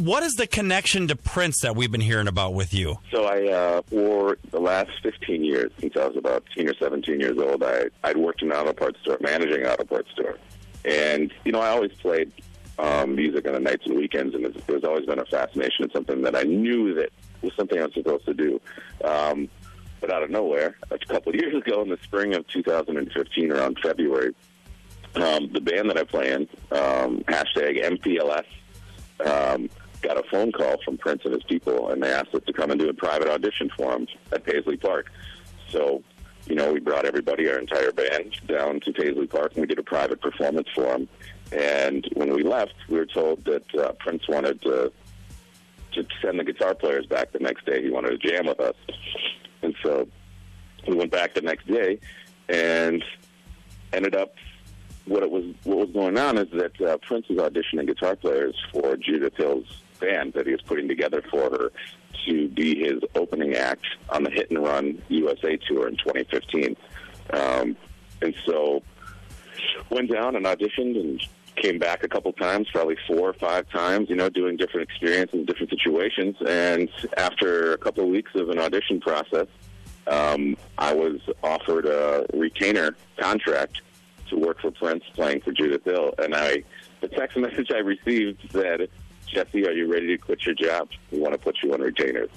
What is the connection to Prince that we've been hearing about with you? So I, uh, for the last 15 years, since I was about 10 or 17 years old, I, I'd worked in an auto parts store, managing an auto parts store. And, you know, I always played um, music on the nights and weekends, and there's always been a fascination. It's something that I knew that was something I was supposed to do. Um, but out of nowhere, a couple of years ago in the spring of 2015, around February, um, the band that I play in, um, hashtag MPLS, um, got a phone call from Prince and his people, and they asked us to come and do a private audition for him at Paisley Park. So, you know, we brought everybody, our entire band, down to Paisley Park, and we did a private performance for him. And when we left, we were told that uh, Prince wanted to to send the guitar players back the next day. He wanted to jam with us, and so we went back the next day, and ended up what it was what was going on is that uh, Prince was auditioning guitar players for Judith Hill's band that he was putting together for her to be his opening act on the Hit and Run USA tour in 2015. Um, and so went down and auditioned and came back a couple times, probably four or five times, you know, doing different experiences, different situations. And after a couple of weeks of an audition process, um, I was offered a retainer contract to work for Prince playing for Judith Hill. And I, the text message I received said, Jesse, are you ready to quit your job? We want to put you on retainers.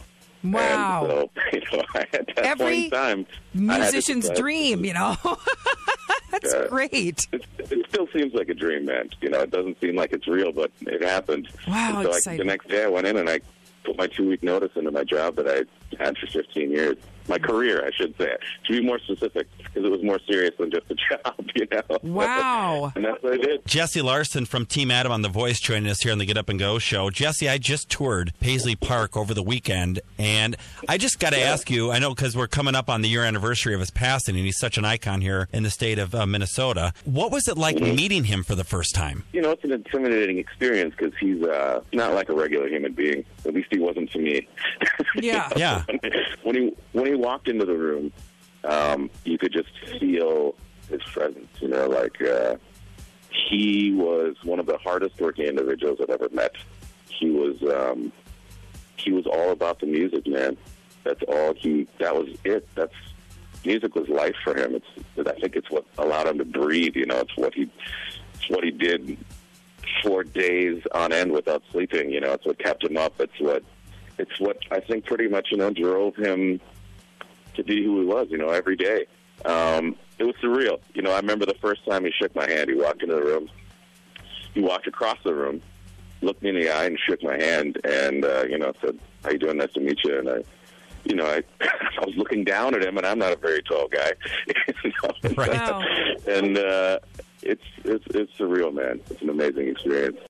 Wow. And so, you know, at that Every point in time, I had to Musician's dream, you know. That's Yeah. great. it, it still seems like a dream, man. You know, it doesn't seem like it's real, but it happened. Wow, And so I, the next day I went in and I put my two week notice into my job that I had for 15 years. My career, I should say. To be more specific, because it was more serious than just a job, you know? Wow. and that's what I did. Jesse Larson from Team Adam on The Voice joining us here on the Get Up and Go show. Jesse, I just toured Paisley Park over the weekend, and I just got to ask you I know because we're coming up on the year anniversary of his passing, and he's such an icon here in the state of uh, Minnesota. What was it like meeting him for the first time? You know, it's an intimidating experience because he's uh, not like a regular human being. At least he wasn't to me. Yeah. Yeah. when he when walked into the room, um, you could just feel his presence. You know, like uh, he was one of the hardest working individuals I've ever met. He was um, he was all about the music, man. That's all he. That was it. That's music was life for him. It's I think it's what allowed him to breathe. You know, it's what he it's what he did for days on end without sleeping. You know, it's what kept him up. It's what it's what I think pretty much you know drove him to be who he was. You know, every day. Um, it was surreal. You know, I remember the first time he shook my hand. He walked into the room. He walked across the room, looked me in the eye, and shook my hand, and uh, you know said, "How you doing? Nice to meet you." And I. You know, I, I was looking down at him, and I'm not a very tall guy. You know? Right. Wow. and uh, it's it's it's surreal, man. It's an amazing experience.